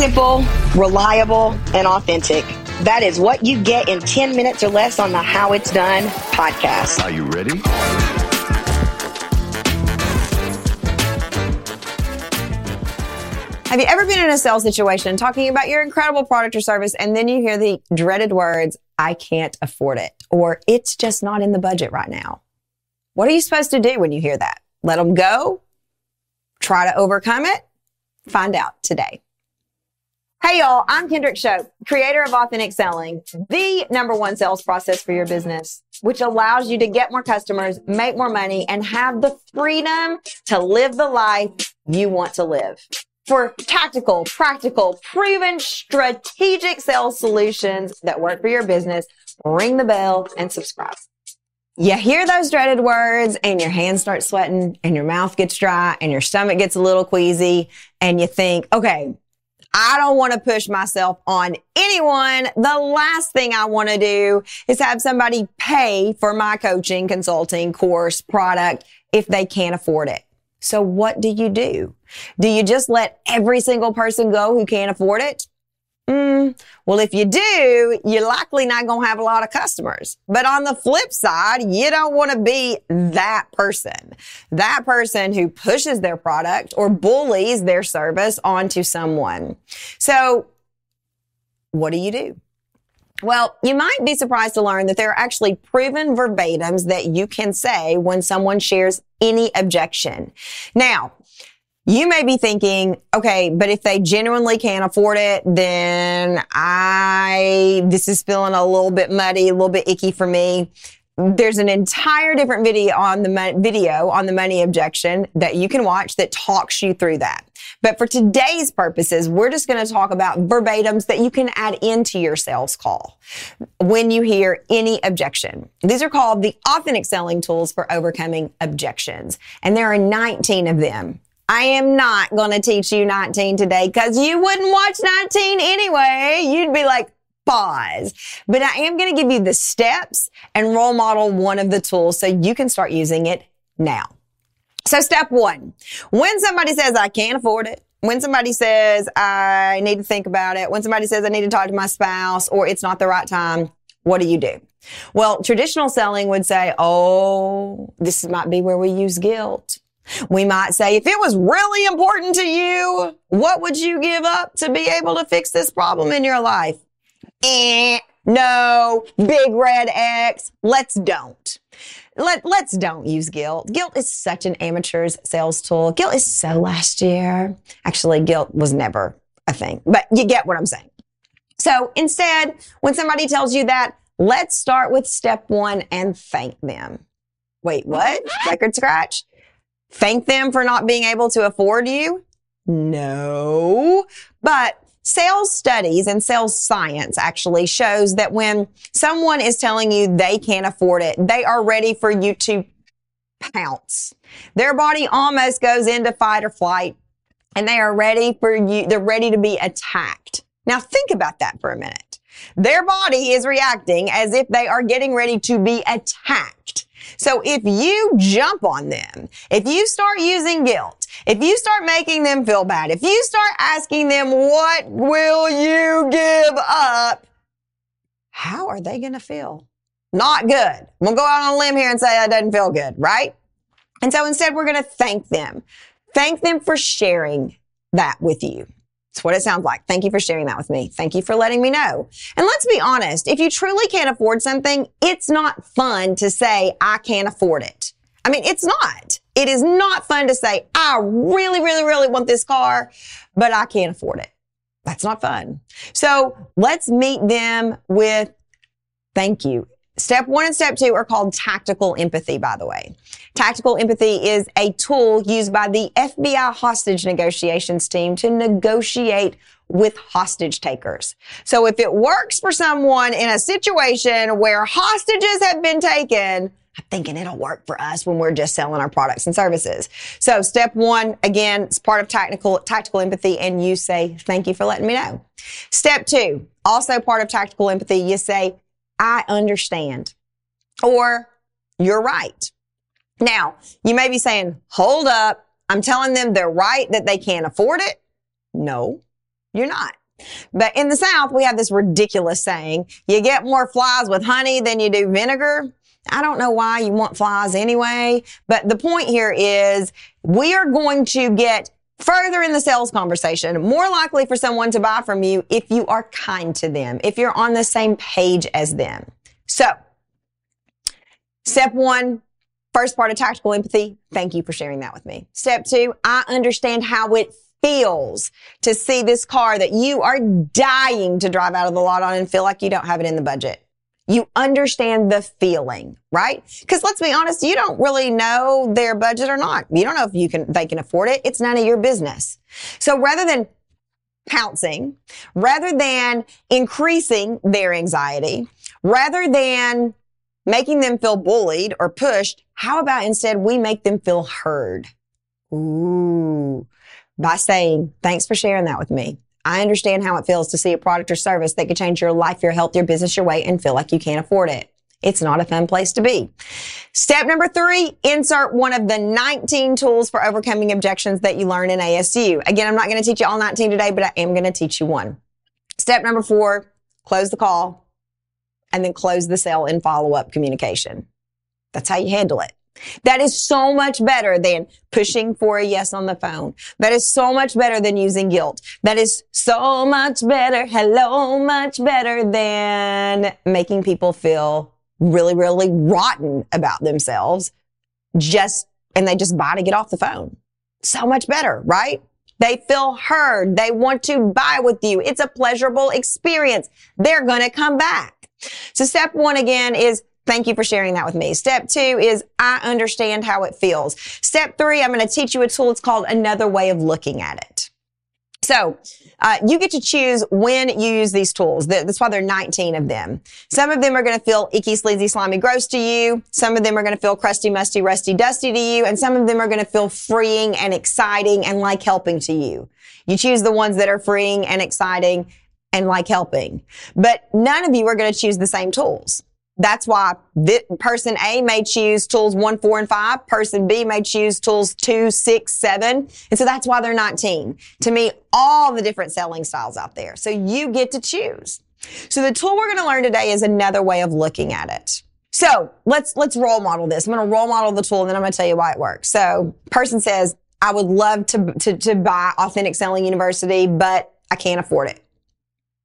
Simple, reliable, and authentic. That is what you get in 10 minutes or less on the How It's Done podcast. Are you ready? Have you ever been in a sales situation talking about your incredible product or service and then you hear the dreaded words, I can't afford it, or it's just not in the budget right now? What are you supposed to do when you hear that? Let them go? Try to overcome it? Find out today. Hey y'all, I'm Kendrick Shope, creator of Authentic Selling, the number one sales process for your business, which allows you to get more customers, make more money, and have the freedom to live the life you want to live for tactical, practical, proven, strategic sales solutions that work for your business, ring the bell and subscribe. You hear those dreaded words and your hands start sweating and your mouth gets dry and your stomach gets a little queasy and you think, okay, I don't want to push myself on anyone. The last thing I want to do is have somebody pay for my coaching, consulting, course, product if they can't afford it. So what do you do? Do you just let every single person go who can't afford it? Mm, well, if you do, you're likely not going to have a lot of customers. But on the flip side, you don't want to be that person, that person who pushes their product or bullies their service onto someone. So what do you do? Well, you might be surprised to learn that there are actually proven verbatims that you can say when someone shares any objection. Now, you may be thinking, okay, but if they genuinely can't afford it, then I, this is feeling a little bit muddy, a little bit icky for me. There's an entire different video on the video on the money objection that you can watch that talks you through that. But for today's purposes, we're just going to talk about verbatims that you can add into your sales call when you hear any objection. These are called the authentic selling tools for overcoming objections. And there are 19 of them. I am not going to teach you 19 today because you wouldn't watch 19 anyway. You'd be like, pause. But I am going to give you the steps and role model one of the tools so you can start using it now. So step one, when somebody says I can't afford it, when somebody says I need to think about it, when somebody says I need to talk to my spouse or it's not the right time, what do you do? Well, traditional selling would say, Oh, this might be where we use guilt. We might say, if it was really important to you, what would you give up to be able to fix this problem in your life? Eh, no, big red X. Let's don't. Let, let's don't use guilt. Guilt is such an amateur's sales tool. Guilt is so last year. Actually, guilt was never a thing, but you get what I'm saying. So instead, when somebody tells you that, let's start with step one and thank them. Wait, what? Record scratch? Thank them for not being able to afford you? No. But sales studies and sales science actually shows that when someone is telling you they can't afford it, they are ready for you to pounce. Their body almost goes into fight or flight and they are ready for you. They're ready to be attacked. Now think about that for a minute. Their body is reacting as if they are getting ready to be attacked. So if you jump on them, if you start using guilt, if you start making them feel bad, if you start asking them, what will you give up? How are they going to feel? Not good. We'll go out on a limb here and say that doesn't feel good, right? And so instead, we're going to thank them. Thank them for sharing that with you. It's what it sounds like. Thank you for sharing that with me. Thank you for letting me know. And let's be honest. If you truly can't afford something, it's not fun to say, I can't afford it. I mean, it's not. It is not fun to say, I really, really, really want this car, but I can't afford it. That's not fun. So let's meet them with thank you. Step one and step two are called tactical empathy, by the way. Tactical empathy is a tool used by the FBI hostage negotiations team to negotiate with hostage takers. So if it works for someone in a situation where hostages have been taken, I'm thinking it'll work for us when we're just selling our products and services. So step one, again, it's part of tactical, tactical empathy and you say, thank you for letting me know. Step two, also part of tactical empathy, you say, I understand or you're right. Now, you may be saying, hold up. I'm telling them they're right that they can't afford it. No, You're not. But in the South, we have this ridiculous saying, you get more flies with honey than you do vinegar. I don't know why you want flies anyway, but the point here is we are going to get further in the sales conversation, more likely for someone to buy from you if you are kind to them, if you're on the same page as them. So, step one, first part of tactical empathy. Thank you for sharing that with me. Step two, I understand how it feels to see this car that you are dying to drive out of the lot on and feel like you don't have it in the budget. You understand the feeling, right? Because let's be honest, you don't really know their budget or not. You don't know if you can, they can afford it. It's none of your business. So rather than pouncing, rather than increasing their anxiety, rather than making them feel bullied or pushed, how about instead we make them feel heard? Ooh, by saying, thanks for sharing that with me. I understand how it feels to see a product or service that could change your life, your health, your business, your way, and feel like you can't afford it. It's not a fun place to be. Step number three, insert one of the 19 tools for overcoming objections that you learn in ASU. Again, I'm not going to teach you all 19 today, but I am going to teach you one. Step number four, close the call and then close the sale in follow up communication. That's how you handle it. That is so much better than pushing for a yes on the phone. That is so much better than using guilt. That is so much better, hello, much better than making people feel really, really rotten about themselves just, and they just buy to get off the phone. So much better, right? They feel heard. They want to buy with you. It's a pleasurable experience. They're going to come back. So step one again is Thank you for sharing that with me. Step two is I understand how it feels. Step three, I'm going to teach you a tool. It's called another way of looking at it. So, uh, you get to choose when you use these tools. That's why there are 19 of them. Some of them are going to feel icky, sleazy, slimy, gross to you. Some of them are going to feel crusty, musty, rusty, dusty to you. And some of them are going to feel freeing and exciting and like helping to you. You choose the ones that are freeing and exciting and like helping. But none of you are going to choose the same tools. That's why person A may choose tools one, four, and five. Person B may choose tools two, six, seven. And so that's why they're 19. To me, all the different selling styles out there. So you get to choose. So the tool we're going to learn today is another way of looking at it. So let's, let's role model this. I'm going to role model the tool and then I'm going to tell you why it works. So person says, I would love to, to, to buy Authentic Selling University, but I can't afford it.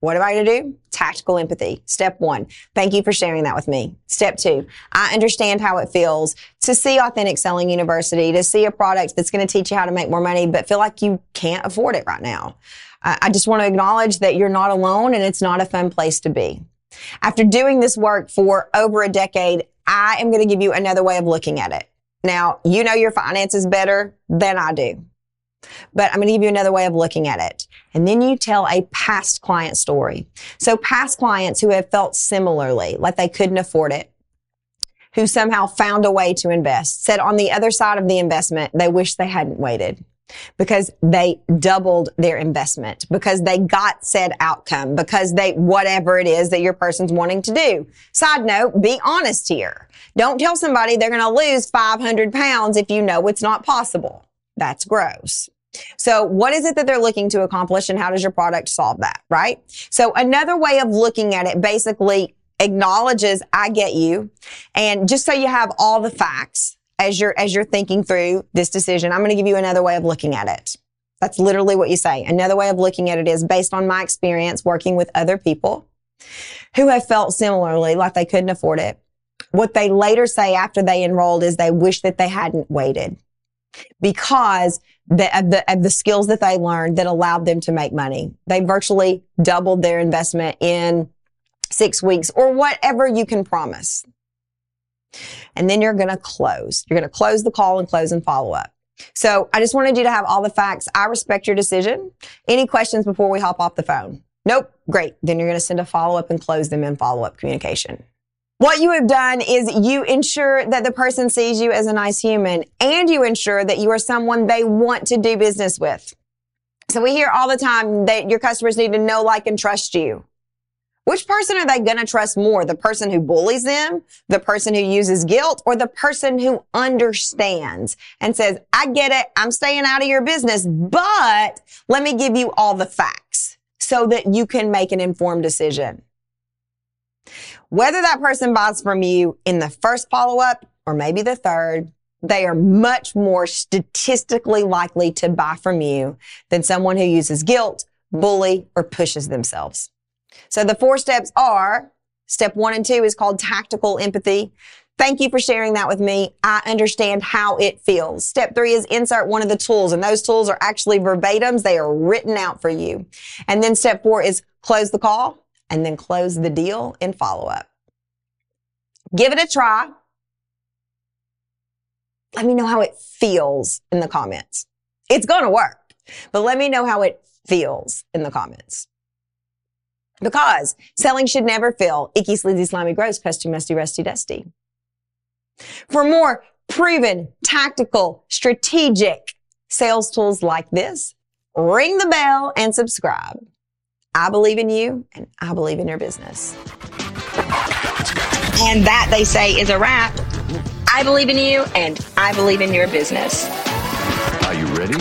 What am I going to do? Tactical empathy. Step one. Thank you for sharing that with me. Step two. I understand how it feels to see Authentic Selling University, to see a product that's going to teach you how to make more money, but feel like you can't afford it right now. I just want to acknowledge that you're not alone and it's not a fun place to be. After doing this work for over a decade, I am going to give you another way of looking at it. Now, you know your finances better than I do. But I'm going to give you another way of looking at it. And then you tell a past client story. So past clients who have felt similarly, like they couldn't afford it, who somehow found a way to invest, said on the other side of the investment, they wish they hadn't waited because they doubled their investment, because they got said outcome, because they, whatever it is that your person's wanting to do. Side note, be honest here. Don't tell somebody they're going to lose 500 pounds if you know it's not possible. That's gross. So what is it that they're looking to accomplish and how does your product solve that? Right. So another way of looking at it basically acknowledges I get you. And just so you have all the facts as you're, as you're thinking through this decision, I'm going to give you another way of looking at it. That's literally what you say. Another way of looking at it is based on my experience working with other people who have felt similarly, like they couldn't afford it. What they later say after they enrolled is they wish that they hadn't waited because the, of the, of the skills that they learned that allowed them to make money. They virtually doubled their investment in six weeks or whatever you can promise. And then you're going to close. You're going to close the call and close and follow up. So I just wanted you to have all the facts. I respect your decision. Any questions before we hop off the phone? Nope. Great. Then you're going to send a follow up and close them in follow up communication. What you have done is you ensure that the person sees you as a nice human and you ensure that you are someone they want to do business with. So we hear all the time that your customers need to know, like, and trust you. Which person are they going to trust more? The person who bullies them, the person who uses guilt, or the person who understands and says, I get it. I'm staying out of your business, but let me give you all the facts so that you can make an informed decision. Whether that person buys from you in the first follow up or maybe the third, they are much more statistically likely to buy from you than someone who uses guilt, bully, or pushes themselves. So the four steps are step one and two is called tactical empathy. Thank you for sharing that with me. I understand how it feels. Step three is insert one of the tools and those tools are actually verbatims. They are written out for you. And then step four is close the call and then close the deal in follow up. Give it a try. Let me know how it feels in the comments. It's going to work, but let me know how it feels in the comments. Because selling should never feel icky, sleazy, slimy, gross, crusty, musty, rusty, dusty. For more proven, tactical, strategic sales tools like this, ring the bell and subscribe. I believe in you and I believe in your business. And that, they say, is a wrap. I believe in you and I believe in your business. Are you ready?